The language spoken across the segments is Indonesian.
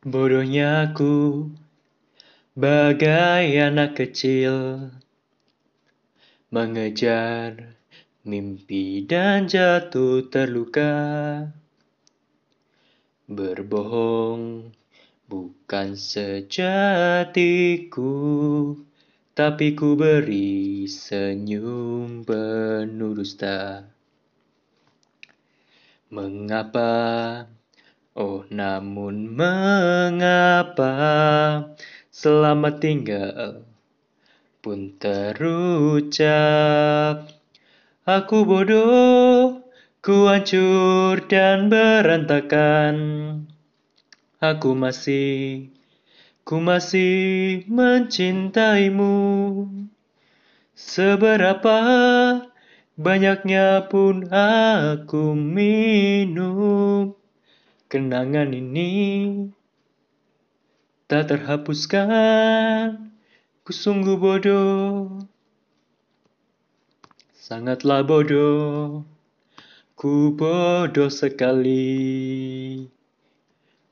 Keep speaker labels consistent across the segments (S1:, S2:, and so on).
S1: Bodohnya aku, bagai anak kecil, mengejar mimpi dan jatuh terluka. Berbohong bukan sejatiku, tapi ku beri senyum penuh dusta. Mengapa namun mengapa selamat tinggal pun terucap? Aku bodoh, ku hancur dan berantakan. Aku masih, ku masih mencintaimu. Seberapa banyaknya pun aku minum Kenangan ini tak terhapuskan. Ku sungguh bodoh, sangatlah bodoh. Ku bodoh sekali.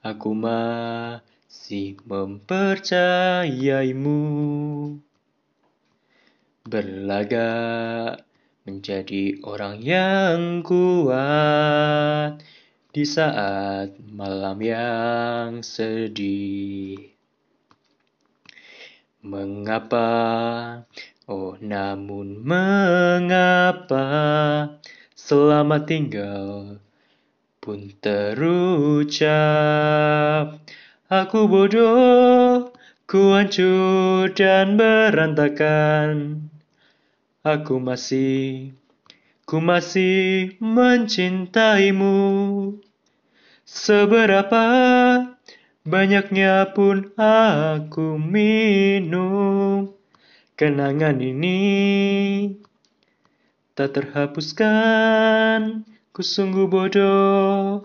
S1: Aku masih mempercayaimu. Berlagak menjadi orang yang kuat di saat malam yang sedih. Mengapa, oh namun mengapa selamat tinggal pun terucap. Aku bodoh, ku hancur dan berantakan. Aku masih, ku masih mencintaimu. Seberapa banyaknya pun aku minum Kenangan ini tak terhapuskan Ku sungguh bodoh